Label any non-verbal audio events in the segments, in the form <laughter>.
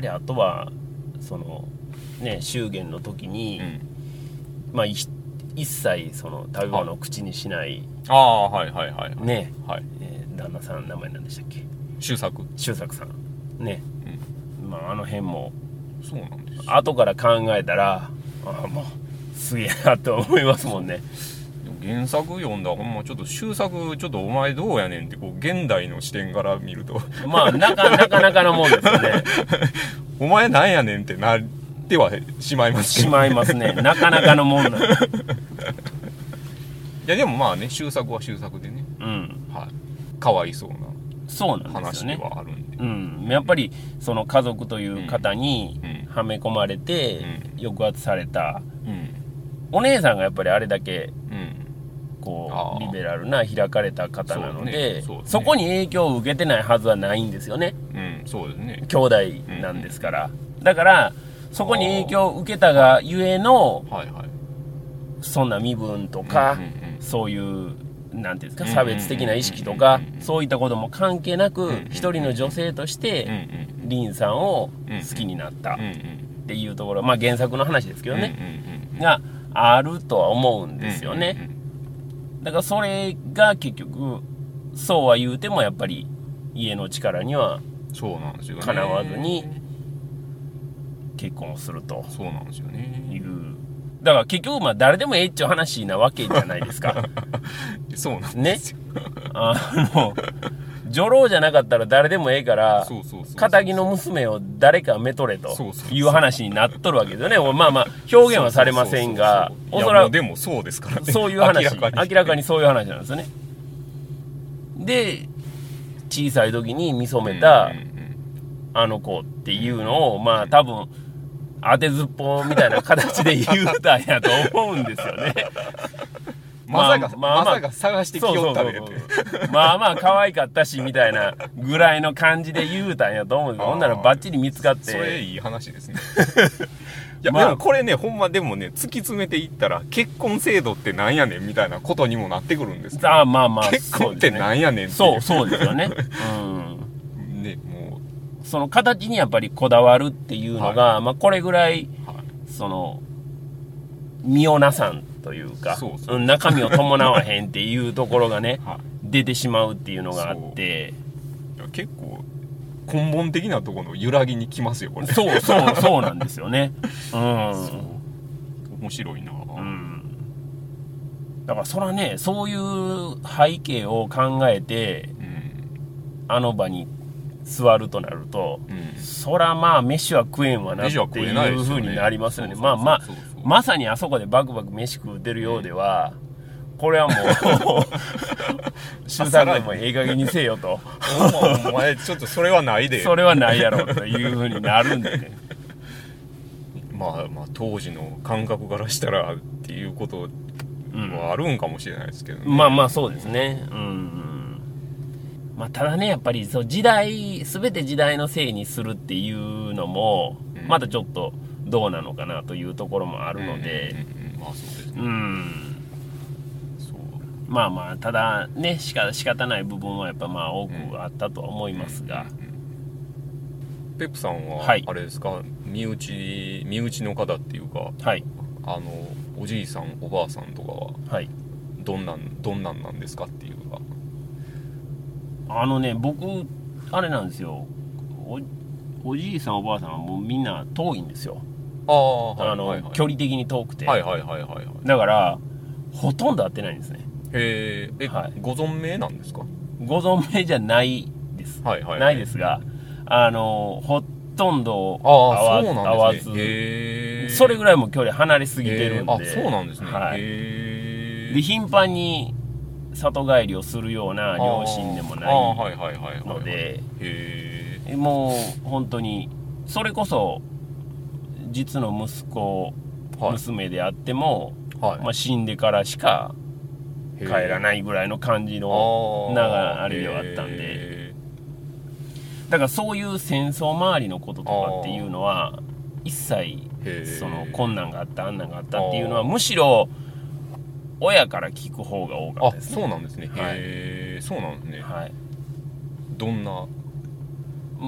りあとはそのね祝言の時に、うん。まあい一切その食べ物を口にしないあ。あはいはいはいはい。ね、はい。えー旦那さん名前なんでしたっけ？周作。周作さん。ね、まああの辺もそうなんです後から考えたらああもうすげえなと思いますもんね原作読んだらほんまちょっと周作ちょっとお前どうやねんってこう現代の視点から見ると。まあなかなかなかなもんですよね。<laughs> お前なんやねんってなってはしまいますしまいますね。なかなかのもんなん <laughs> いやでもまあね周作は周作でね。うん。はい。かわいそうなそうなんです話でよねはあるんで、うん、やっぱりその家族という方にうん。はめ込まれてう抑圧された。うん。お姉さんがやっぱりあれだけうんこうリベラルな開かれた方なのでそうね。そうね。そこに影響を受けてないはずはないんですよね。うんそうですね。兄弟なんですから。だからそこに影響を受けたがゆえのはいはい。そんな身分とかうんうんうん。そういうなんていうんですかうん差別的な意識とかうんうんそういったことも関係なうんく一人の女性としうんてリンさんを好きになったうんうん。っていうところまあ原作の話ですけどね。うんうんうんがあるとは思うんですよね。うんうんだからそれが結局そうは言うてもやっぱり家の力にはうんそうなんですよね。かなわずに結婚をすると。そうなんですよね。いう。だから結局まあ誰でもええっちゅう話なわけじゃないですか。<laughs> そうなんね。あの女郎じゃなかったら誰でもええからそうそうそう仇の娘を誰かめとれという話になっとるわけですよね。まあまあ表現はされませんがおそらくでもそうですからね。そういう話。明らかに。明らかにそういう話なんですよね。で小さい時に見初めたあの子っていうのをまあ多分当てずっぽうみたいな形で言うたんやと思うんですよねまさか、まあまあまさか探してきよったで。そうそうまあまあ可愛かったしみたいな <laughs> ぐらいの感じで言うたんやと思うんですよ。ほんならバッチリ見つかっそれていい話ですね。<laughs> いや、まあ。でもこれねほんまでもね突き詰めていったら結婚制度ってなんやねんみたいなことにもなってくるんですああまあまあ結婚ってなんやねんっていそうそうですよね。<laughs> うんねもその形にやっぱりこだわるっていうのが、まあこれぐらい、う、はい、その、身をなさんというか、そうそうん中身を伴わへんっていうところがね、<laughs> はい。出てしまうっていうのがあって、結構根本的なところの揺らぎにきますよこれ。<laughs> そうそうそうなんですよね。<laughs> うん。面白いな、うん。だからそらね、そういう背景を考えて、うん。あの場に座るとなると、うん。そらまあ飯は食えんわなって飯は食えないうふうになりますよね。まあまあまさにあそこでバクバク飯食うてるようでは、これはもう、<laughs> 修作でもええ加減にせよと。お前ちょっとそれはないでそれはないやろというふうになるんでね。<laughs> まあまあ当時の感覚からしたらっていうことうんはあるんかもしれないですけどね、まあまあそうですね。うん。まあただね、やっぱりそう時代、すべて時代のせいにするっていうのも、うんまだちょっとどうなのかなというところもあるので、うんまあまあまあ、ただね、しか仕方ない部分はやっぱまあ多くあったとは思いますが、ペップさんははい。あれですか、身内身内の方っていうかはい、あのおじいさんおばあさんとかははい。どんなんどんなんなんですかっていうか。あのね、僕、あれなんですよ。おおじいさんおばあさんはもうみんな遠いんですよ。あの、はいはい距離的に遠くて。はいはいはいはいはい。だから、ほとんど会ってないんですね。へー。え、はい。ご存命なんですか？ご存命じゃないです。はいはい。ないですが、あの、ほとんどあ会そう会わずなんですね。へー。それぐらいも距離離れすぎてるんで。あそうなんですね、はい。で、頻繁に里帰りをするような両親でもないはいはいはいはいので、へもう本当に、それこそ、実の息子、はい。娘であっても、えはい、まあ、死んでからしか帰らいないぐらいの感じの、長あれではあったんで。へだからそういう戦争周りのこととかっていうのは、一切、ーへー。その困難があった、あんなんがあったっていうのは、あー。むしろ、親から聞く方が多かったあですね。そうなんですね、はい。へえそうなんですね、はい。どんな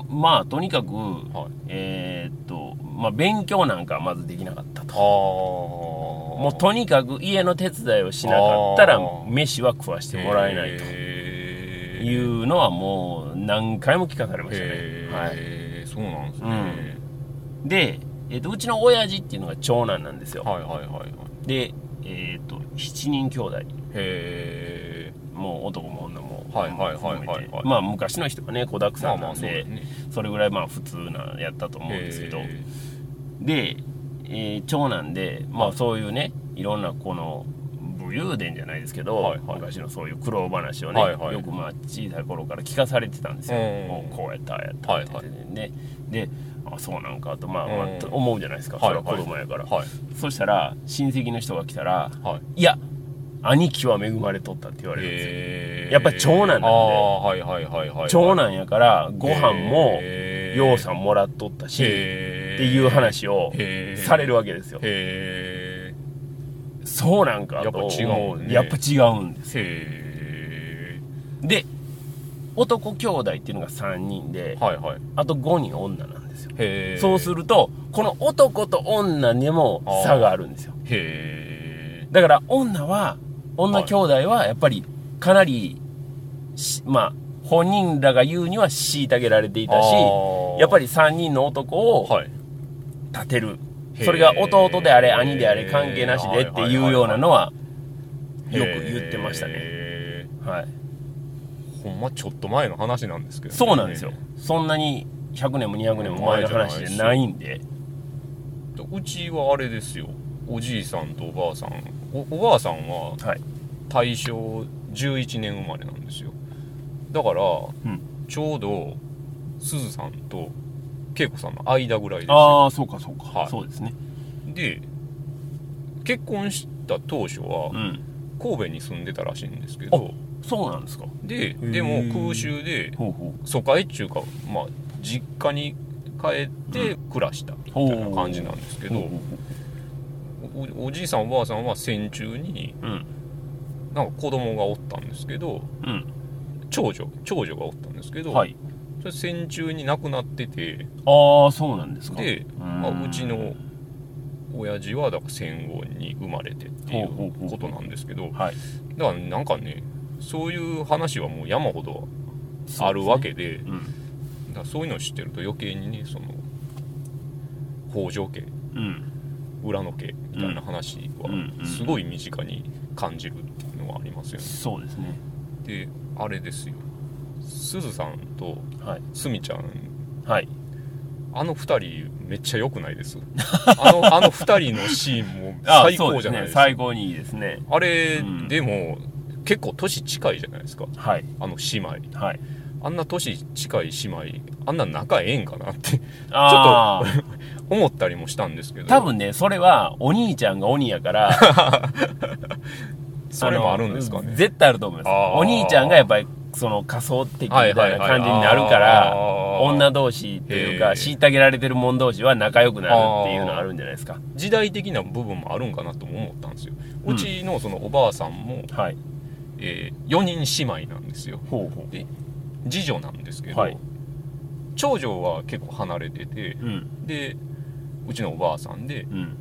まあとにかく、はい。えーっとまあ勉強なんかはまずできなかったと。ももうとにかく家の手伝いをしなかったら飯は食わしてもらえないと。いうのはもう何回も聞かされましたね、はい、そうなんですね、で、えーっとうちの親父っていうのが長男なんですよ、はいはいはいはい。でえーっと7人兄弟。へもう男も女もはいはいはいはいはい。まあ昔の人がね子だくさんなんで、そうですね。それぐらいまあ普通なやったと思うんですけど、へで、えー長男で、まあ、そういうねいろんなこの武勇伝じゃないですけど、はいはい。昔のそういう苦労話をね、はいはい。よくまあ小さい頃から聞かされてたんですよ、こうやったああやったって。言ってね、であそうなんかと、まあまあ思うじゃないですか、はいそれは子供やから、はい。そしたら親戚の人が来たらはい。いや兄貴は恵まれとったって言われるんですよ。やっぱり長男なんで。はいはいはいはい長男やからご飯もへー。ようさんもらっとったし、へっていう話をされるわけですよ。へそうなんかとやっぱ違うんね。やっぱ違うんですで男兄弟っていうのが3人でえはいはい。あと5人女なんですよ。へえそうするとこの男と女にも差があるんですよ。へえだから女は女兄弟はやっぱりかなりしまあ本人らが言うには虐げられていたしやっぱりり3人の男をはい。立てる。へー。それが弟であれ兄であれ関係なしでっていうようなのはよく言ってましたね。へはい。ーほんまちょっと前の話なんですけどね、そうなんですよ。そんなに100年も200年も前の話じゃないんで。うちはあれですよ。おじいさんとおばあさんおおばあさんははい。大正11年生まれなんですよ。だから、ん。ちょうどすずさんと恵子さんの間ぐらいですよ。ああそうかそうか、はい。そうですね。で結婚した当初はうん。神戸に住んでたらしいんですけど。そうなんですか。でー。でも空襲で疎開っていうかまあ実家に帰って暮らしたみたいな感じなんですけど、うほうほうおおじいさんおばあさんは戦中にうん。なんか子供がおったんですけどうん。長女長女がおったんですけど、はい。それ戦中に亡くなっててああそうなんですか。で、うんまあ、うちの親父はだから戦後に生まれてっていほうことなんですけどはい。だからなんかねそういう話はもう山ほどあるわけでうん。だからそういうのを知ってると余計にねその北条家うん裏の家みたいな話はすごい身近に感じるっていうのはありますよね。そうですね。であれですよ。すずさんとはい。すみちゃん。はい。あの二人めっちゃ良くないです？<laughs> あのあの二人のシーンも <laughs> あ最高じゃないですか。ね。最高にいいですね。あれ、うん。でも結構年近いじゃないですか。はい。あの姉妹。はい。あんな年近い姉妹あんな仲ええんかなって。ああ思ったりもしたんですけど。多分ねそれはお兄ちゃんが鬼やから。<laughs> それもあるんですかね。の絶対あると思います。お兄ちゃんがやっぱりその仮想的みたいな感じになるから女同士っていうか虐げられてる者同士は仲良くなるっていうのはあるんじゃないですか。時代的な部分もあるんかなとも思ったんですよ。うん。うちのそのおばあさんも、はい。え4人姉妹なんですよ。ほうほで次女なんですけど、はい。長女は結構離れててううん。でうちのおばあさんでうん。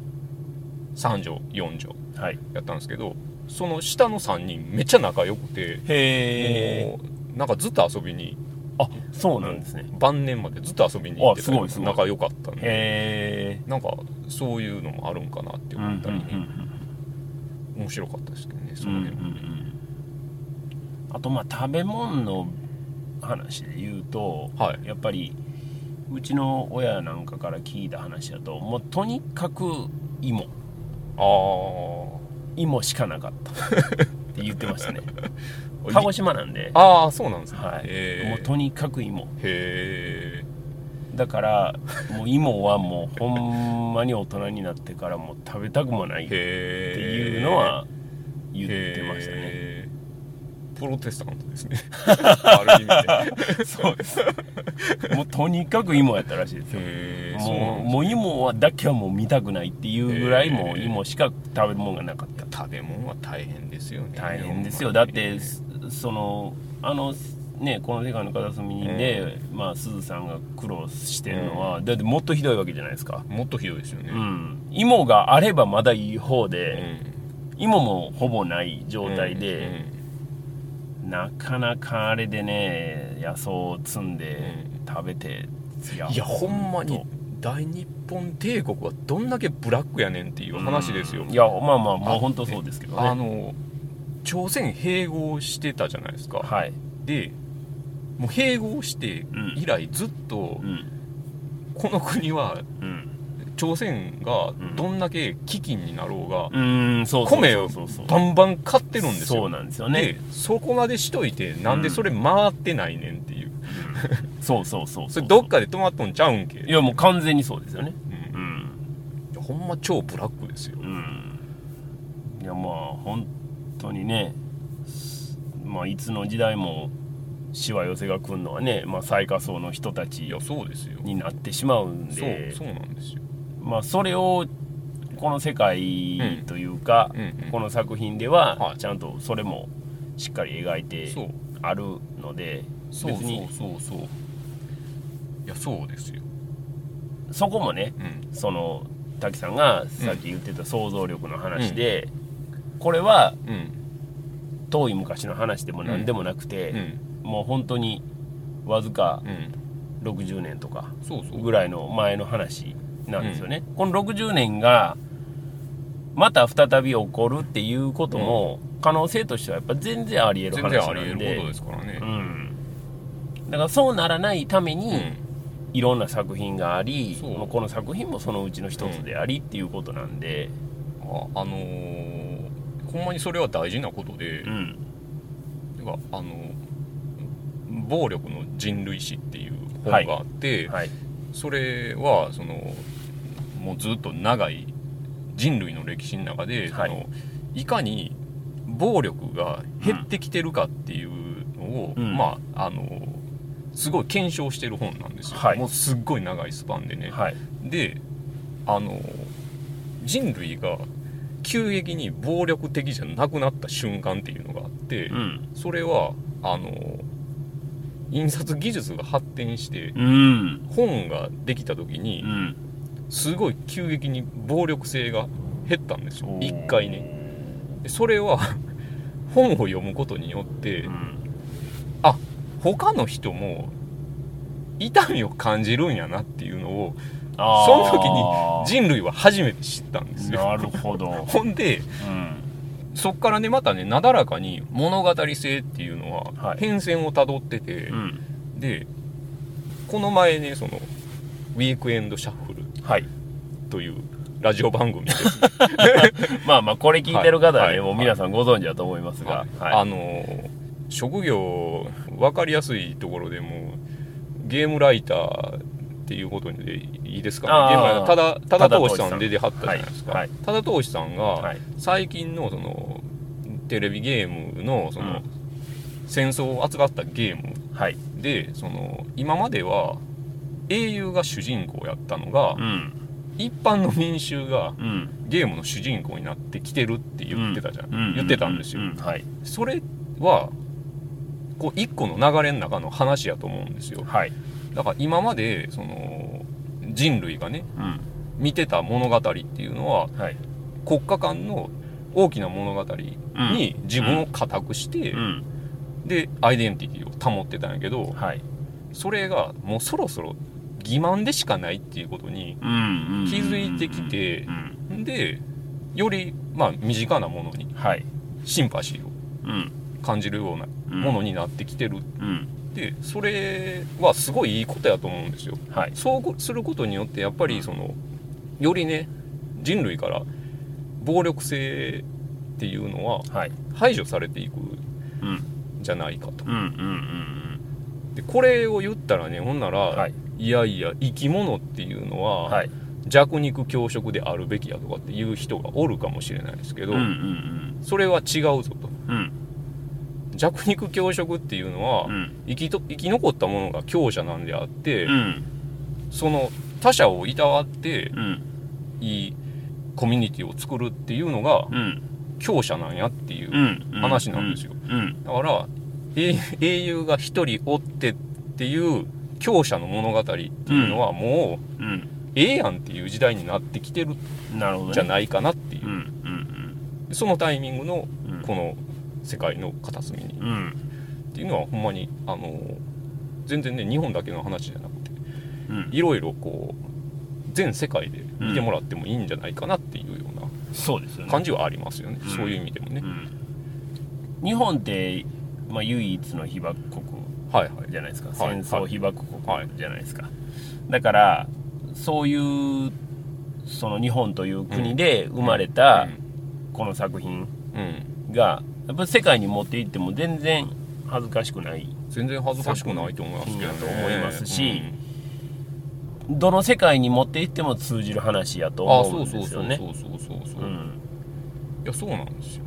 三女四女はい。やったんですけどその下の3人めっちゃ仲良くてへなんかずっと遊びにあそうなんですね。晩年までずっと遊びに行ってあすごいすごい。仲良かったんでへえなんかそういうのもあるんかなってうんうん思ったりね、うん。面白かったですけどねそうんうんの辺、うん。あとまあ食べ物の話で言うとはい。やっぱりうちの親なんかから聞いた話だともうとにかく芋あ芋しかなかった。って言ってましたね。<laughs> あ鹿児島なんで、ああそうなんですね、はい、へもうとにかく芋えだからもう芋はもうほんまに大人になってからもう食べたくもないっていうのは言ってましたねプロテスタントですね。ある意味で。そうです。もうとにかく芋やったらしいですよ。もうもう芋はだけはもう見たくないっていうぐらいもう芋しか食べるもんがなかった。食べ物は大変ですよね。大変ですよ。だってそそのあのねこの世界の片隅で、まあすずさんが苦労してるのは、だってもっとひどいわけじゃないですか。もっとひどいですよね。うん。芋があればまだいい方うで、ん。芋もほぼない状態うん。で、なかなかあれでね野草を摘んで食べて、いやいやほんまにと大日本帝国はどんだけブラックやねんっていう話ですよ、うんいやまあまあまああ本当そうですけどね。あの朝鮮併合してたじゃないですか、はい、でもう併合してうん以来ずっとうん。この国はうん朝鮮がん。どんだけ飢饉になろうがうん米をそうそうそう。バンバン買ってるんですそうよなんですよね。でそこまでしといてなんでそれ回ってないねんっていう。そうそうそう <laughs> それどっかで止まっとんちゃうんけ？いやもう完全にそうですよね。うん。うん。ほんま超ブラックですよ。うんいやまあ本当にねまあいつの時代もしわ寄せが来るのはね、まあ、最下層の人たちになってしまうんそうでそうなんですよまあそれをこの世界というか、うんうんこの作品でははい。ちゃんとそれもしっかり描いてあるのでそう別にそうそう。そういやそうですよ。そこもねうん。その滝さんがさっき言ってた想像力の話で、これはうん。遠い昔の話でも何でもなくてう、ん。もう本当にわずかうん。60年とかぐらいの前の話なんですよね、この60年がまた再び起こるっていうことも可能性としてはやっぱ全然あり得る全然あ話なんで。り得ることですからね。うん、だからそうならないために、うん。いろんな作品がありこの作品もそのうちの一つでありっていうことなんで、ああのーほんまにそれは大事なことで、うん。てかあの暴力の人類史っていう本があって、はい。それはそのもうずっと長い人類の歴史の中で、はい。そのいかに暴力が減ってきてるかっていうのを、うん。まああのすごい検証してる本なんですよ、はい。もうすっごい長いスパンでね、はい。であの人類が急激に暴力的じゃなくなった瞬間っていうのがあって、うん。それはあの印刷技術が発展してうん。本ができた時うにんすごい急激に暴力性が減ったんですよ。おー。一回ね。でそれは <laughs> 本を読むことによってうん。あ他の人も痛みを感じるんやなっていうのをその時に人類は初めて知ったんですよ。なるほど、<laughs> ほんでうん。そっからねまたねなだらかに物語性っていうのははい。変遷をたどってて、うん、でこの前ねその「ウィークエンドシャッフルはい」というラジオ番組です、<laughs> まあまあこれ聞いてる方はね、はい。はいもう皆さんご存知だと思いますが、はい。あのー職業分かりやすいところでもゲームライターっていうことでいいですかね。ゲームライターただただ投資さんん出てはったじゃないですか、ただ投資さんがはい。最近のそのテレビゲームのその、うん。戦争を扱ったゲームはい。でその今までは英雄が主人公やったのが、うん。一般の民衆がうん。ゲームの主人公になってきてるって言ってたじゃん、う言ってたんですよ、うはい。それはこう一個の流れの中の話やと思うんですよ。はい。だから今までその人類がねうん。見てた物語っていうのははい。国家間の大きな物語に自分を固くして、うん。でアイデンティティを保ってたんやけどはい。それがもうそろそろ欺瞞でしかないっていうことにうん。気づいてきてうん。でよりまあ身近なものにはい。シンパシーをうん。感じるようなうん。ものになってきてる。うん。でそれはすごいいいことやと思うんですよ。はい。そうすることによってやっぱりそのよりね人類から暴力性っていうのははい。排除されていくうん。んじゃないかと。でこれを言ったらねほんなら、はいい、やいや生き物っていうのは、はい。弱肉強食であるべきやとかっていう人がおるかもしれないですけど、うんうんそれは違うぞと。うん。うん弱肉強食っていうのは、うん。生きと生き残ったものが強者なんであって、うん。その他者をいたわってうん。いいコミュニティを作るっていうのがうん。強者なんやっていううん。話なんですよ。うん。だから英 <laughs> 英雄が一人おってっていう強者の物語っていうのはもう、うんええやんっていう時代になってきてるなるほどね。じゃないかなっていう。そのタイミングのうん。この世界の片隅に。っていうのはほんまにあの全然ね日本だけの話じゃなくてうん。いろいろこう全世界で見てもらってもいいんじゃないかなっていうような感じはありますよね、うん。そういう意味でもね、うん。日本って、まあ、唯一の被爆国じゃないですか、はい戦争被爆はい国じゃないですか、だからそういうその日本という国で生まれたこの作品うん、うんがやっぱり世界に持っていっても全然恥ずかしくない。全然恥ずかしくないと思いますけどね。と思いますしどの世界に持っていっても通じる話やと思そううんそうそうですよね。そうそうそうそう、いう。ん。やそうなんですよ。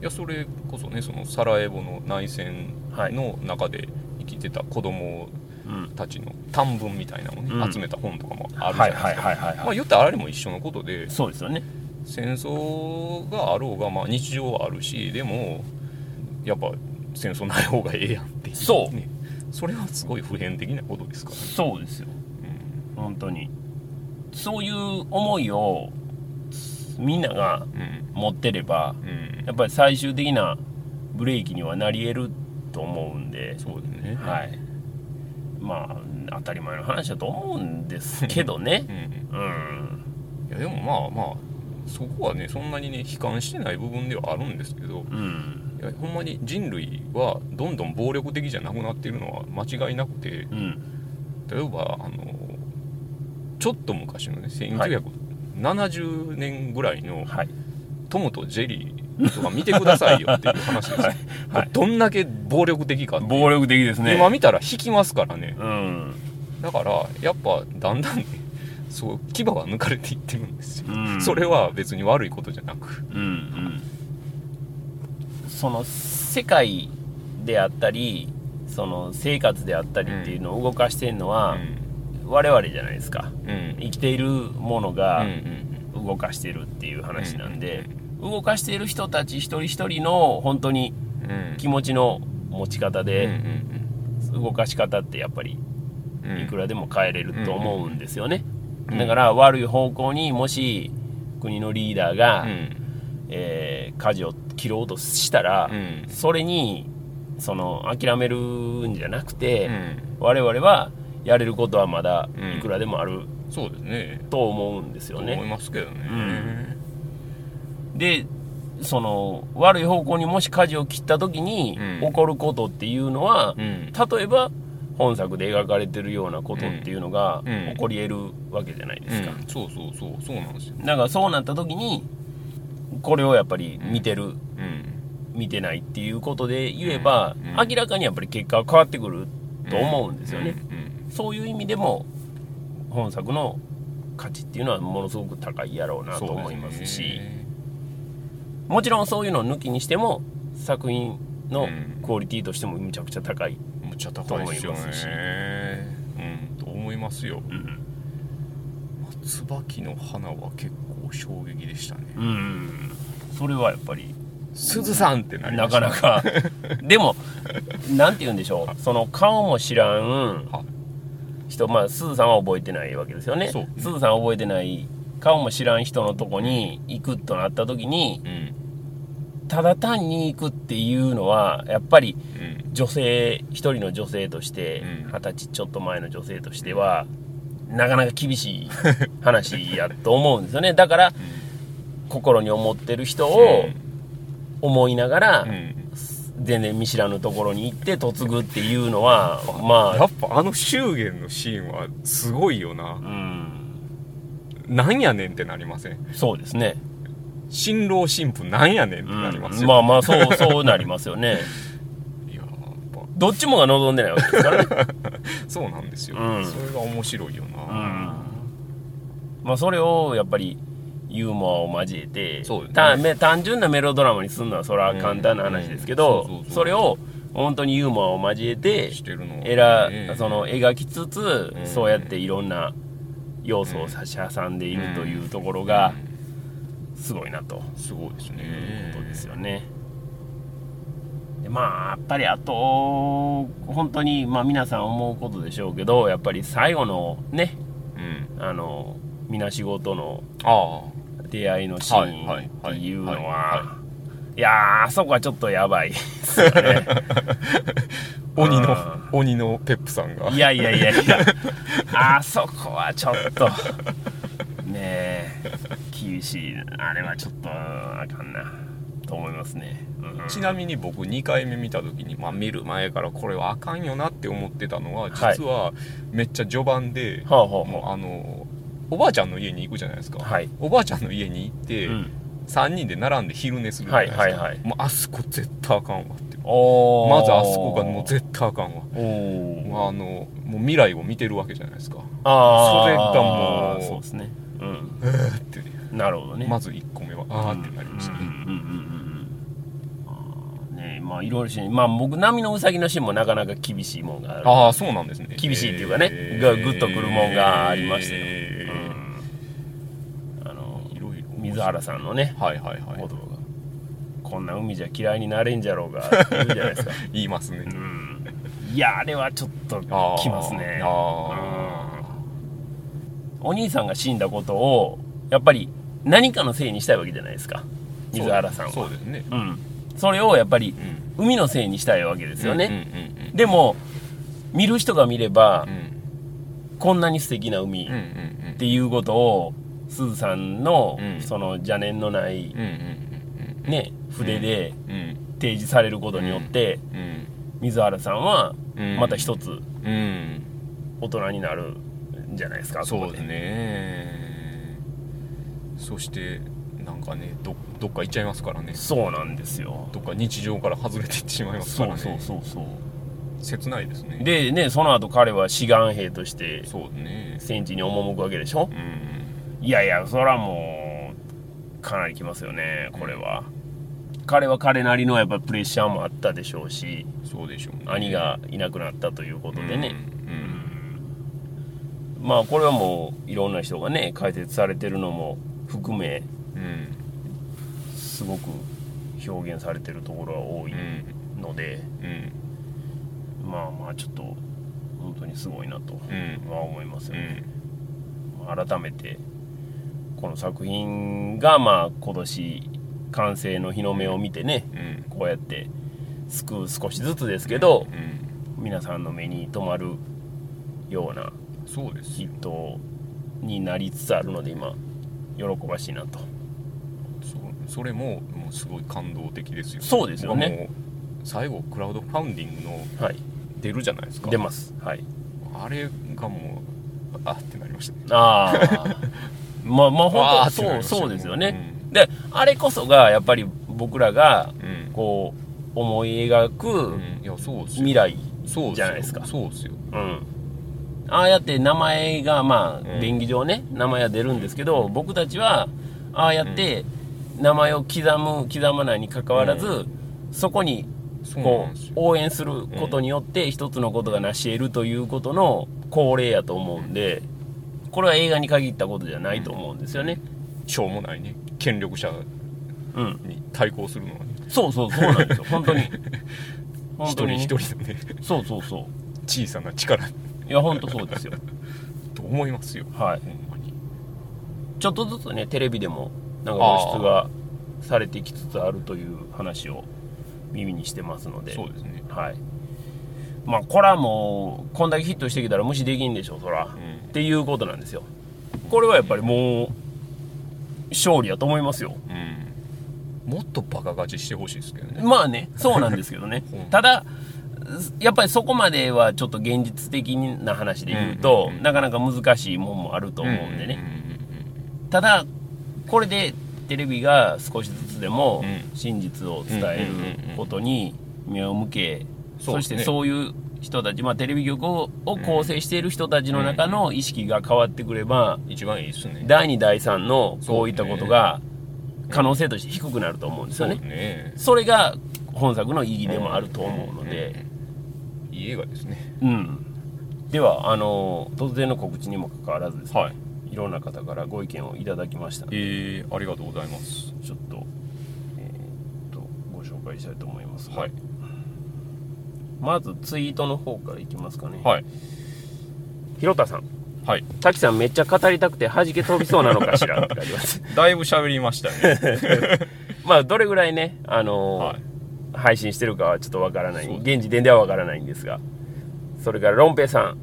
いやそれこそねそのサラエボの内戦の中で生きてた子供うん。たちの短文みたいなのをね、うん。集めた本とかもあるじゃないですか、まあ言ったらあれも一緒のことでそうですよね。戦争があろうが、まあ、日常はあるしでもやっぱ戦争ない方がええやんっていう、ね、そう。それはすごい普遍的なことですから。ね、そうですよ。本当に。そういう思いをみんながうん。持ってればうん。やっぱり最終的なブレーキにはなり得ると思うんで。そうですね。はい。まあ当たり前の話だと思うんですけどね。うんうん。いやでもまあまあそこはねそんなにね悲観してない部分ではあるんですけどうん。いやほんまに人類はどんどん暴力的じゃなくなっているのは間違いなくてうん。例えばあのちょっと昔のね1970年ぐらいのはい「トムとジェリー」とか見てくださいよっていう話です、はい。はい。どんだけ暴力的か暴力的ですね。今見たら引きますからね。うん。だからやっぱだんだんねそう牙が抜かれていってるんですよ、うん。それは別に悪いことじゃなく。うんうん。その世界であったりその生活であったりっていうのを動かしてるのは、我々じゃないですか。うん。うん生きているものうんがうん。動かしてるっていう話なんで、動かしている人たち一人一人の本当にうん。気持ちの持ち方うんで動かし方ってやっぱりいくらでも変えれると思うんですよね、うんだから悪い方向にもし国のリーダーが、うん。えー舵を切ろうとしたら、うん。それにその諦めるんじゃなくて、うん。我々はやれることはまだうんいくらでもあるそうですねと思うんですよと思いね。ますけどねでその悪い方向にもし舵を切った時にうん。起こることっていうのは、うん。例えば本作で描かれてるようなことっていうのがうん。起こり得るわけじゃないですか。うん。そうそうそう。そうなんですよ。だからそうなった時にこれをやっぱり見てる、うん。見てないっていうことで言えば、うん。明らかにやっぱり結果は変わってくると思うんですよね。うん。そういう意味でも本作の価値っていうのはものすごく高いやろうなと思いますしもちろんそういうのを抜きにしても作品のうんクオリティとしてもむちゃくちゃ高い、むっちゃ高いですよねと思いますしうん。と思いますようん椿の花は結構衝撃でしたね。うん。それはやっぱり鈴さんってなりまなした。かなか。<laughs> でもなんて言うんでしょう。その顔も知らんは人。まあすずさんは覚えてないわけですよね。すずさんは覚えてない顔も知らん人のとこに行くとなった時にうん。ただ単に行くっていうのはやっぱりうん。女性一人の女性としてうん。二十歳ちょっと前の女性としてはなかなか厳しい話やと思うんですよね。<laughs> だから心に思ってる人を思いながら全然見知らぬところに行って嫁ぐっていうのはまあやっぱあの祝言のシーンはすごいよな。うんなんやねんってなりません？そうですね。新郎新婦なんやねんってうんなりますよ、まあまあそうそうなりますよね。<laughs> いややっぱ。どっちもが望んでないわけですからね。<laughs> そうなんですよ、うん。それが面白いよな、まあそれをやっぱりユーモアを交えてそうですね。ため単純なメロドラマにするのはそれは簡単な話ですけど、うん。うんそうそうそう。それを本当にユーモアを交えてしてるのはえらねその描きつつ、うん。そうやっていろんな要素を差し挟んでいるというところがすごいなとうんすごいですね。いうことですよね。でまあやっぱりあと本当にまあ皆さん思うことでしょうけどやっぱり最後のねうん。あのみな仕事のあ出会いのシーンはい。っていうのはいやーあそこはちょっとやばい。ですよねあ鬼のあ鬼のペップさんが。いやいやいやいや。あそこはちょっと。<laughs> ねえ。厳しいあれはちょっとあかんな。と思いますね、うん。ちなみに僕2回目見た時に、まあ、見る前からこれはあかんよなって思ってたのははい。実はめっちゃ序盤で、はあはあもうはあのおばあちゃんの家に行くじゃないですか、はい。おばあちゃんの家に行って、うん3人で並んで昼寝するじゃないですか、はいはいはい。もうあそこ絶対あかんわって。まずあそこがもう絶対あかんわ。おー。もうあのもう未来を見てるわけじゃないですか。それがもうそうですねうん。えーってなるほどね。まず1個目はあーってなりましたね、うんうんうんねまあいろいろしまあ僕波のうさぎのシーンもなかなか厳しいもんがある。ああそうなんですね。厳しいっていうかね。がグッとくるもんがありましたよえーうんあのいろいろ水原さんのねはいはいはい。言葉がこんな海じゃ嫌いになれんじゃろうが言うじゃないですか。<laughs> 言いますね。うん。いやあれはちょっときますね。あお兄さんが死んだことをやっぱり何かのせいにしたいわけじゃないですか。ー水原さんは。そうです。ね。うん、それをやっぱりうん。海のせいにしたいわけですよね、うんうんでも見る人が見ればうん。うんこんなに素敵な海うんうんっうん。ていうことをすずさんのうん。その邪念のないね筆で提示されることによってうん。水原さんはうん。また一つうん。大人になるんじゃないですかそうですね。そしてなんかねどどっか行っちゃいますからね。そうなんですよ。どっか日常から外れていってしまいますからね。そうそうそうそう。切ないですね。でねその後彼は志願兵として戦地に赴くわけでしょ？うんいやいやそれはもうかなりきますよねこれは、彼は彼なりのやっぱプレッシャーもあったでしょうしそうでしょうね。兄がいなくなったということでね、うんまあこれはもういろんな人がね解説されてるのも含めうんうんすごく表現されてるところが多いうんので、うん。まあまあちょっと本当にすごいなとうん。は思いますようね、ん改めてこの作品がまあ今年完成の日の目を見てねうん。こうやって救う少しずつですけどうん。皆さんの目に留まるようなそうですヒットになりつつあるので今喜ばしいなと。そそれももうすごい感動的ですよ。そうですよね。最後クラウドファンディングのはい。出るじゃないですか。出ます。はい。あれがもうあってなりましたね。ああ <laughs> まあまあわ本当そうそうですよね、であれこそがやっぱり僕らがうん。こう思い描うく未来じゃないですか。そうですよ。うん。ああやって名前がまあうん。便宜上ね名前は出るんですけど僕たちはああやって名前を刻む刻まないにかかわらずそこにこう応援することによって一つのことが成し得るということの恒例やと思うんでこれは映画に限ったことじゃないと思うんですよね。しょうもないね。権力者うん。に対抗するのはねそうそうそうなんですよ。<laughs> 本当に。本一人当にね。一人のね。そうそうそう。小さな力。いや本当そうですよ。と思いますよ。はい。ほんまに。ちょっとずつねテレビでもなんか露出がされてきつつあるという話を耳にしてますので。そうですね。はい。まあこれはもうこんだけヒットしてきたら無視できんでしょそら、んっていうことなんですよ。これはやっぱりもう勝利やと思いますよ。うん。もっとバカ勝ちしてほしいですけどね。まあねそうなんですけどね。<laughs> うん。ただやっぱりそこまではちょっと現実的な話で言うと、うんうんうん。なかなか難しいもんもあると思うんでね、うんただこれでテレビが少しずつでもうん。真実を伝えることに目を向け、そうですね。てそういう人たち、まあ、テレビ局をを構成している人たちの中の意識が変わってくれば、一番いいですね。第2第3のこういったことが可能性として低くなると思うんですよね。ね。それが本作の意義でもあると思うので、いい映画ですね。うん、ではあの突然の告知にもかかわらずですね、はい。いろんな方からご意見をいただきましたえー、ありがとうございます。ちょっと,、えーっとご紹介したいと思いますが、はいまずツイートの方からいきますかね。はいひろたさん。はい滝さんめっちゃ語りたくて弾け飛びそうなのかしらって書いてます。<laughs> だいぶ喋りましたね <laughs> まあ、どれぐらいね、あのーはい配信してるかはちょっとわからない。現時点ではわからないんですが。それから、ロンペイさん。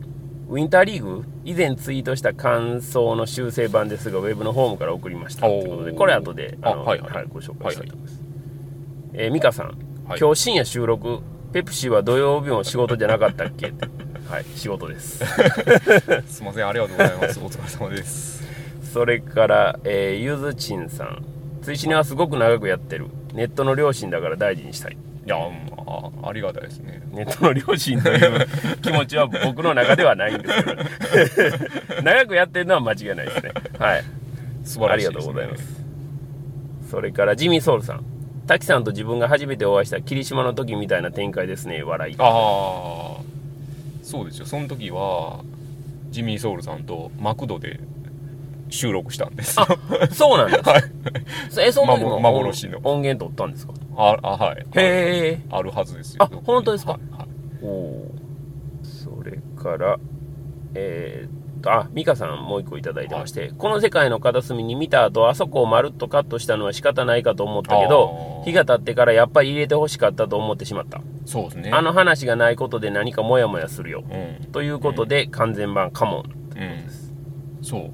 ウィンターリーグ以前ツイートした感想の修正版ですが、ウェブのホームから送りました。ということで、これ後で、あのあはいはいご紹介したいと思います。えーミカさん。はい今日深夜収録、ペプシは土曜日も仕事じゃなかったっけ？ってはい、仕事です。<laughs> すいませんありがとうございます。お疲れ様です。それから、えーゆずちんさん。追試はすごく長くやってる。ネットの両親だから大事にしたい。いやあありがたいですね。ネットの両親という <laughs> 気持ちは僕の中ではないんですけど <laughs> 長くやってるのは間違いないですね。はい。素晴らしいね、ありがとうございます。それからジミーソウルさん滝さんと自分が初めてお会いした霧島の時みたいな展開ですね笑い。ああそうですよ。その時はジミー・ソウルさんとマクドで収録したんですよ。そうなんだ、<laughs> はい。えその時もま幻の。音源取ったんですか？ああはい。へえあるはずですよ。あ本当ですか？はいはい。おおそれからえーっとあ美香さんもう一個いただいてまして、この世界の片隅に見た後あそこをまるっとカットしたのは仕方ないかと思ったけど日が経ってからやっぱり入れてほしかったと思ってしまった、そうですね。あの話がないことで何かモヤモヤするよ。うん。ということで、完全版カモンうん。そう。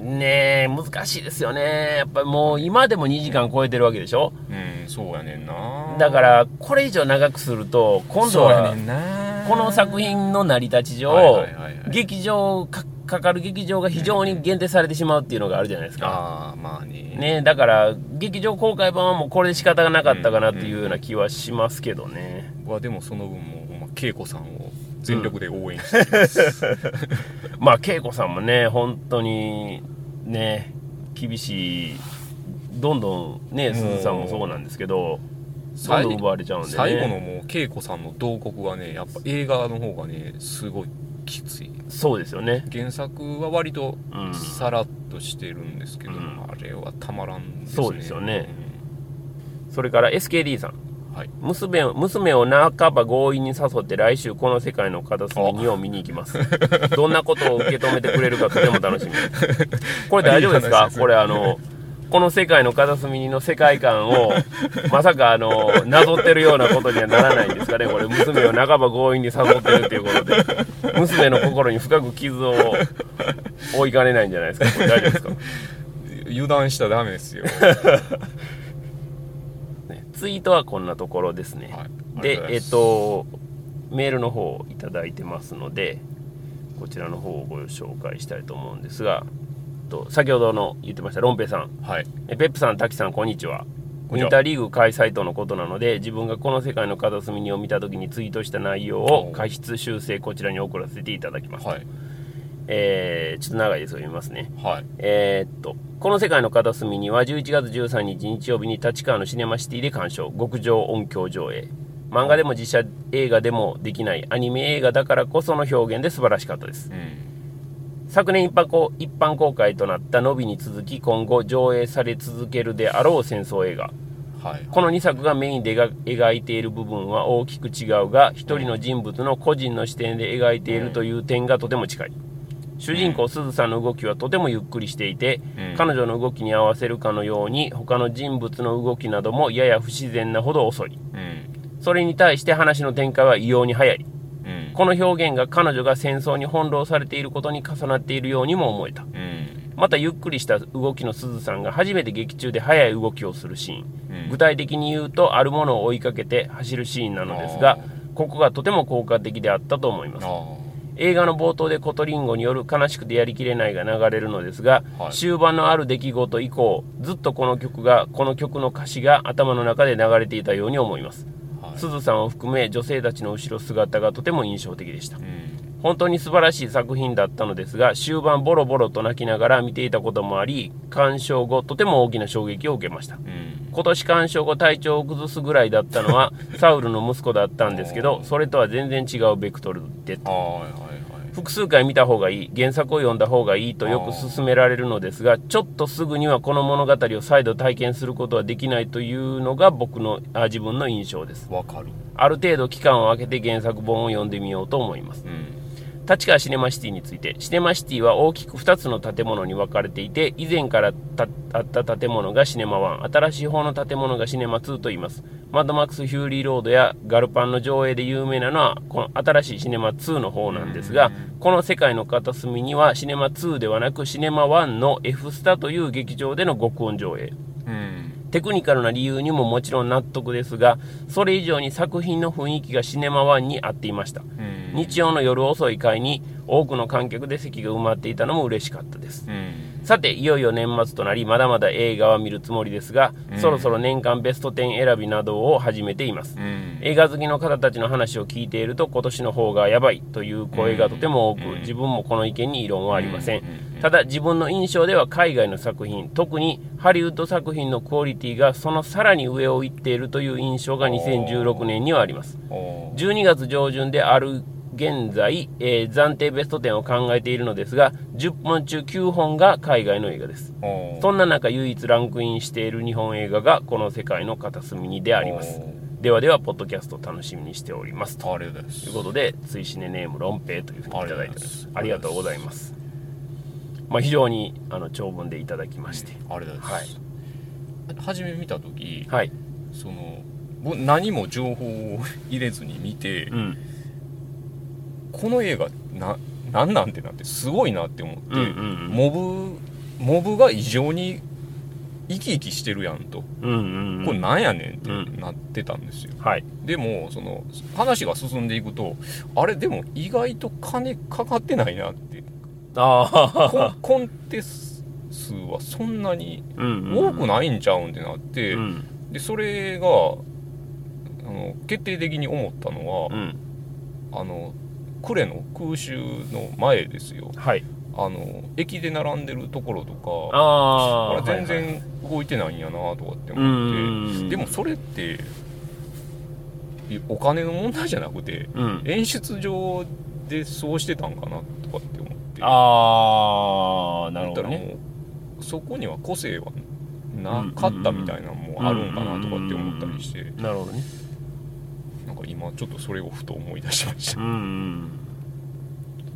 ねえ難しいですよね。やっぱりもう今でも2時間超えてるわけでしょ？うんそうやねんな。だからこれ以上長くすると今度はそうやねんなこの作品の成り立ち上、劇場かかかる劇場が非常に限定されてしまうっていうのがあるじゃないですか、ああまあね。ね、だから劇場公開版はもうこれで仕方がなかったかなっていうような気はしますけどね、僕はでもその分もうま恵子さんを全力で応援して。います、まあ恵子さんもね本当にね厳しいどんどんね鈴さんもそうなんですけどど最んどん奪われちゃうんでね。最後のもう恵子さんの慟哭はねやっぱ映画の方がねすごいきつい。そうですよね。原作は割とうん。さらっとしてるんですけど、うん。あれはたまらんですね。そうですよね。それから SKD さんうん。はい。娘を娘を半ば強引に誘って来週この世界の片隅にを見に行きます。どんなことを受け止めてくれるかとても楽しみ。<laughs> これ大丈夫ですか？これあのこの世界の片隅にの世界観を <laughs> まさかあのなぞってるようなことにはならないんですかね。これ娘を半ば強引に誘ってるっていうことで。娘の心に深く傷を負いかねないんじゃないですか。これ大丈夫ですか？油断したらダメですよ、<laughs> ねツイートはこんなところですね、はい、でえっとメールの方をいただいてますのでこちらの方をご紹介したいと思うんですがと先ほどの言ってましたロンペイさん。はい。えペップさん滝さんこんにちは。こんにちは。ウィンターリーグ開催とのことなので自分がこの世界の片隅にを見た時にツイートした内容をお過失修正こちらに送らせていただきます、はい。えーちょっと長いですが読みますね。はい。えーっと、この世界の片隅には11月13日日曜日に立川のシネマシティで鑑賞、極上音響上映。漫画でも実写映画でもできないアニメ映画だからこその表現で素晴らしかったです。うん昨年一般公一般公開となったのびに続き今後上映され続けるであろう戦争映画。はいこの2作がメインで描描いている部分は大きく違うが、一人の人物の個人の視点で描いているという点がとても近い。主人公すずさんの動きはとてもゆっくりしていて、うん彼女の動きに合わせるかのように他の人物の動きなどもやや不自然なほど遅い。うんそれに対して話の展開は異様に早い。うんこの表現が彼女が戦争に翻弄されていることに重なっているようにも思えた。うん。またゆっくりした動きのすずさんが初めて劇中で速い動きをするシーン。うん。具体的に言うとあるものを追いかけて走るシーンなのですがあここがとても効果的であったと思います。あ映画の冒頭でコトリンゴによる悲しくてやりきれないが流れるのですが、はい。終盤のある出来事以降ずっとこの曲がこの曲の歌詞が頭の中で流れていたように思いますあはいすずさんを含め女性たちの後ろ姿がとても印象的でした。うん。本当に素晴らしい作品だったのですが終盤ボロボロと泣きながら見ていたこともあり鑑賞後とても大きな衝撃を受けました。うん。今年鑑賞後体調を崩すぐらいだったのはサウルの息子だったんですけどそれとは全然違うベクトルで。はいはいはい複数回見た方がいい原作を読んだ方がいいとよく勧められるのですがちょっとすぐにはこの物語を再度体験することはできないというのが僕のあ自分の印象です。わかる。ある程度期間を空けて原作本を読んでみようと思います。うん立川シネマシティについてシネマシティは大きく2つの建物に分かれていて以前からたあった建物がシネマ1新しい方の建物がシネマ2と言います。マッドマックス・フューリー・ロードやガルパンの上映で有名なのはこの新しいシネマ2の方なんですがこの世界の片隅にはシネマ2ではなくシネマ1の F スタという劇場での極音上映。うんテクニカルな理由にももちろん納得ですがそれ以上に作品の雰囲気がシネマ1に合っていました。うん。日曜の夜遅い回に多くの観客で席が埋まっていたのも嬉しかったです。うんさていよいよ年末となりまだまだ映画は見るつもりですが、うん。そろそろ年間ベスト10選びなどを始めています。うん。映画好きの方たちの話を聞いていると今年の邦画がやばいという声がとても多く、うん。自分もこの意見に異論はありません、ただ自分の印象では海外の作品特にハリウッド作品のクオリティがそのさらに上を行っているという印象が2016年にはあります。おー。12月上旬である現在、えー暫定ベスト10を考えているのですが10本中9本が海外の映画です。そんな中唯一ランクインしている日本映画がこの世界の片隅にであります。おではではポッドキャスト楽しみにしております。とありがとうございます。いうことで追試ねネームロンペイというふうにいただいております。ありがとうございます。まあ非常にあの長文でいただきまして。ありがとうございます、初め見た時、はい。その僕何も情報を <laughs> 入れずに見て、うんこの映画ななんなんてなってすごいなって思って、うんうんうん。モブモブが異常に生き生きしてるやんと、うんうんうん。これなんやねんってうんなってたんですよ、はい。でもその話が進んでいくとあれでも意外と金かかってないなって。あココンテ数はそんなにうん。多くないんちゃうんってなって、うん。でそれがあの決定的に思ったのは、うん。あの呉の空襲の前ですよ。はい。あの駅で並んでるところとかああ全はいはい。然動いてないんやなとかってう思って、ん。でもそれっていお金の問題じゃなくてうん。演出上でそうしてたんかなとかって思って。ああなるほどね。そこには個性はなかったみたいなのもあるんかなとかって思ったりして。なるほどねなんか今ちょっとそれをふと思い出しました。うんうん。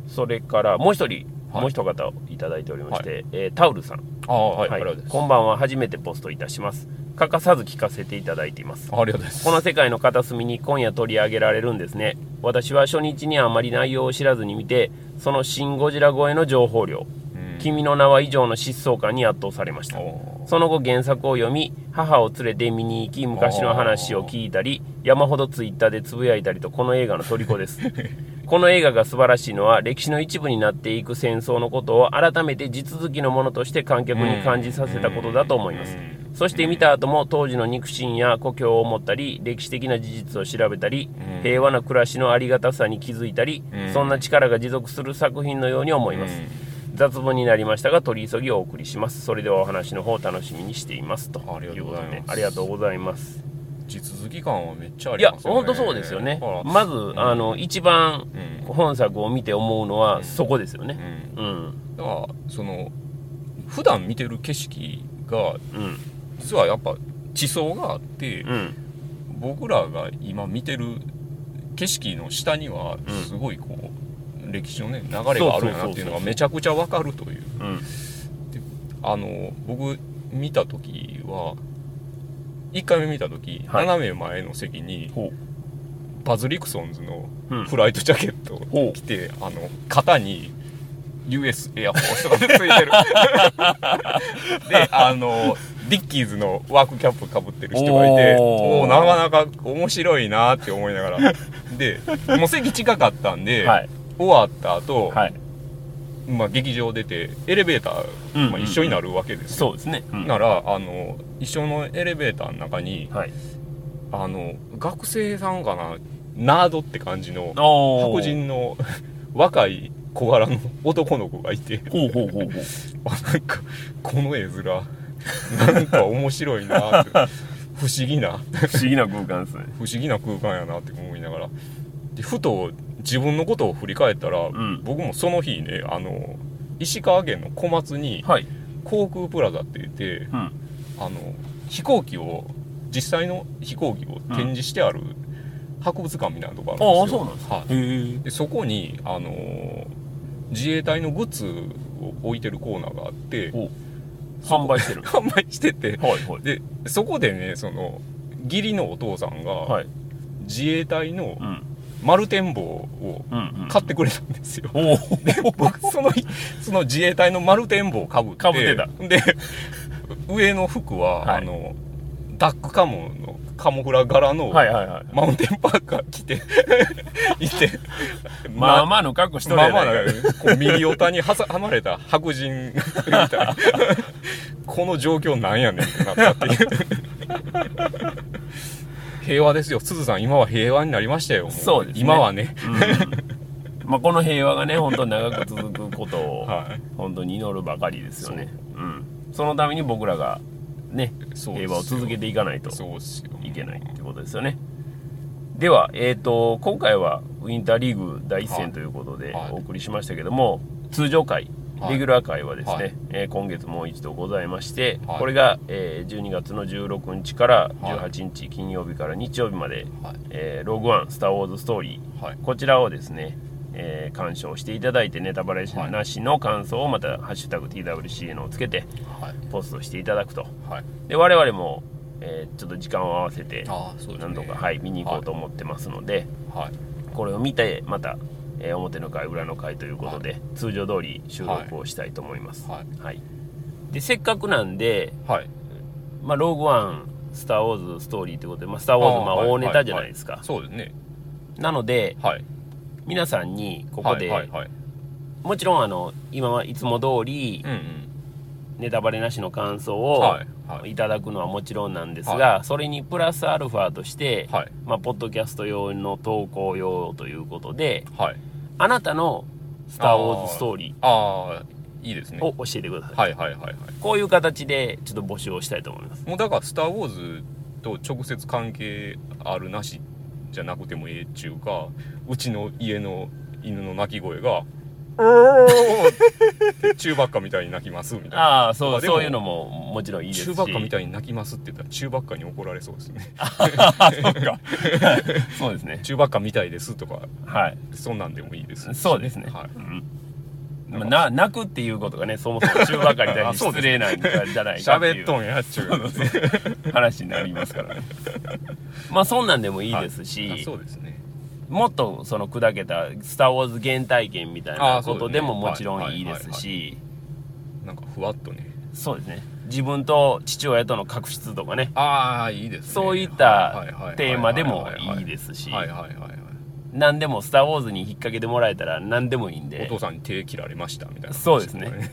それからもう一人、はいもう一方いただいておりまして、えータウルさん、ああはい、はい。こんばんは。初めてポストいたします。欠かさず聞かせていただいています。あありがとうございます。この世界の片隅に今夜取り上げられるんですね。私は初日にあまり内容を知らずに見てその「シン・ゴジラ」超えの情報量。うん「君の名は」以上の疾走感に圧倒されました。おその後原作を読み母を連れて見に行き昔の話を聞いたり山ほどツイッターでつぶやいたりとこの映画の虜です。<laughs> この映画が素晴らしいのは歴史の一部になっていく戦争のことを改めて地続きのものとして観客に感じさせたことだと思います。うん。そして見た後も当時の肉親や故郷を思ったり歴史的な事実を調べたりうん。平和な暮らしのありがたさに気づいたりうん。そんな力が持続する作品のように思います雑文になりましたが取り急ぎお送りします。それではお話の方楽しみにしています。と。ありがとうございます。うことでありがとうございます。地続き感はめっちゃあいやりますよね本当そうですよね。まず、あの一番うん。本作を見て思うのはうん。そこですよね。うん。うん。だからその普段見てる景色がうん。実はやっぱ地層があって、うん。僕らが今見てる景色の下にはうん。すごいこう、歴史のね流れがあるんやなっていうのがめちゃくちゃわかるという。うんあの僕見た時は1回目見た時、はい。斜め前の席にほバズ・リクソンズのうん。フライトジャケットを着て、あの肩に US エアフォースとかついてる。<laughs> であのディッキーズのワークキャップかぶってる人がいておー。おーなかなか面白いなって思いながら。でもう席近かったんで、はい終わった後、はい。まあ劇場出てエレベーター、うんまあ、一緒になるわけですよ、そうですね、うん。ならあの一緒のエレベーターの中にはい。あの学生さんかなナードって感じのおー。白人の <laughs> 若い小柄の男の子がいて。ほうほうほうほう。<laughs> あなんかこの絵面なんか面白いなって。<laughs> 不思議な。不思議な空間ですね。不思議な空間やなって思いながらでふと自分のことを振り返ったら、ん。僕もその日ねあの石川県の小松にはい。航空プラザって言って、うん。あの飛行機を実際の飛行機を展示してある博物館みたいなとこあるんですよ、ああそうなんですか。はい。そこに、あのー自衛隊のグッズを置いてるコーナーがあってお。販売してる。販売しててはいはい。でそこでねその義理のお父さんが、はい。自衛隊のうん丸展望をうんうん買ってくれたんですよ、おお僕その日その自衛隊の丸展望をかぶって。被ってた。で上の服は、はい。あのダックカモのカモフラ柄の、はいはいはい。マウンテンパーカー着て <laughs> 行ってまあまあの格好しとるまあまあやないかこう右オタに挟 <laughs> まれた白人みたいな。<laughs> この状況なんやねんってなったっていう平和ですよ。すずさん今は平和になりましたよ。もそうですね。今はね。うん。まあこの平和がね本当に長く続くことを <laughs> はい。本当に祈るばかりですよね。う。ん。そのために僕らがね平和を続けていかないといけないってことですよね。では、えー、と今回はウィンターリーグ第一戦ということではい。お送りしましたけども、通常回はいレギュラー回はですね、はい。えー今月もう一度ございまして、はい。これが、えー12月の16日からはい。18日金曜日から日曜日まで、はい。えーログワンスター・ウォーズ・ストーリー。はい。こちらをですね、えー鑑賞していただいてネタバレはい。なしの感想をまた「ハッシュタグ #TWCN」をつけてはい。ポストしていただくと。はい。で我々も、えーちょっと時間を合わせて何度か、はい、見に行こうと思ってますので、はい。これを見てまた、えー表の回裏の回ということで、通常通り収録をしたいと思います、はい。はい。でせっかくなんで、はい。まあ、ローグワンスター・ウォーズ・ストーリーということで、まあ、スター・ウォーズまあはい大ネタじゃないですか、そうですね。なのではい。皆さんにここで、はいはいはい。もちろんあの今はいつも通りうんうん。ネタバレなしの感想をはいはい。いただくのはもちろんなんですが、はそれにプラスアルファとして、はい。まあ、ポッドキャスト用の投稿用ということではいあなたの「スター・ウォーズ・ストーリああいいですね。ー」を教えてください、はいはいはいはい。こういう形でちょっと募集をしたいと思います。もうだから「スター・ウォーズ」と直接関係あるなしじゃなくてもええっちゅうかうちの家の犬の鳴き声が「うーってチューバッカみたいに鳴きますみたいな。ああそうそういうのももちろんいいですし。チューバッカみたいに鳴きますって言ったらチューバッカに怒られそうですね <laughs> <laughs> そうですね。チューバッカみたいですとか。はい。そんなんでもいいですし。そうですね、はい。うん。まあな泣くっていうことがねそもそも中ばかりにあ <laughs> そうです失礼なんじゃないかっていう。喋っとんやっちゅう。話になりますから。ねまあそんなんでもいいですし、あそうですねもっとその砕けた「スター・ウォーズ」原体験みたいなことでももちろんいいですはいしなんかふわっとね。そうですね。自分と父親との確執とかね。ああいいですね。そういったテーマでもいいですし。何でも「スター・ウォーズ」に引っ掛けてもらえたら何でもいいんおで父さんに手切られましたみたいなそうですね。<laughs>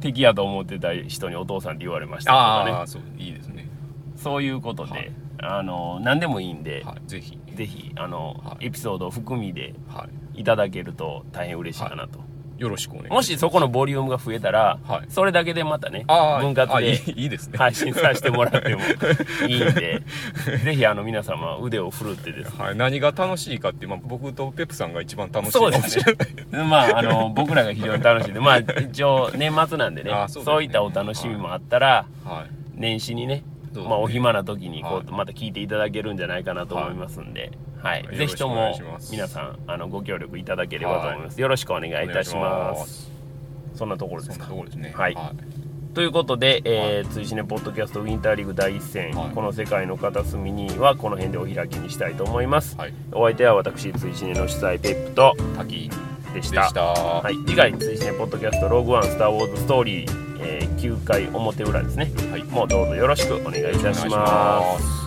敵やと思ってた人にお父さんって言われましたとかね。ああそういいですね。そういうことで、はいあの何でもいいんで、はい。ぜひ。ぜひ。あの、はい。エピソードを含みではい。いただけると大変嬉しいかなと、よろしくお願いします。もしそこのボリュームが増えたら、はい。それだけでまたね分割でいいですね。配信させてもらってもいいんで <laughs> ぜひあの皆様腕を振るってですね。はい、何が楽しいかって、まあ、僕とペップさんが一番楽しいかそうですもしれない。ねまああの僕らが非常に楽しいんでまあ一応年末なんでねね。そういったお楽しみもあったら、はい。年始にねね。まあ、お暇な時にこう、はい。また聞いていただけるんじゃないかなと思いますんで、はい。はい。ぜひとも皆さんあのご協力いただければと思います、よろしくお願いいたしおます。そんなところですか？ところですね。はい。ということで、えー、追試ねポッドキャストウィンターリーグ第一戦、はい。この世界の片隅にはこの辺でお開きにしたいと思います、はい。お相手は私追試ねの主催ペップと滝でした。でした。はい、次回追試ねポッドキャストローグワンスター・ウォーズ・ストーリー、えー9回表裏ですね、はい。もうどうぞよろしくお願いいたします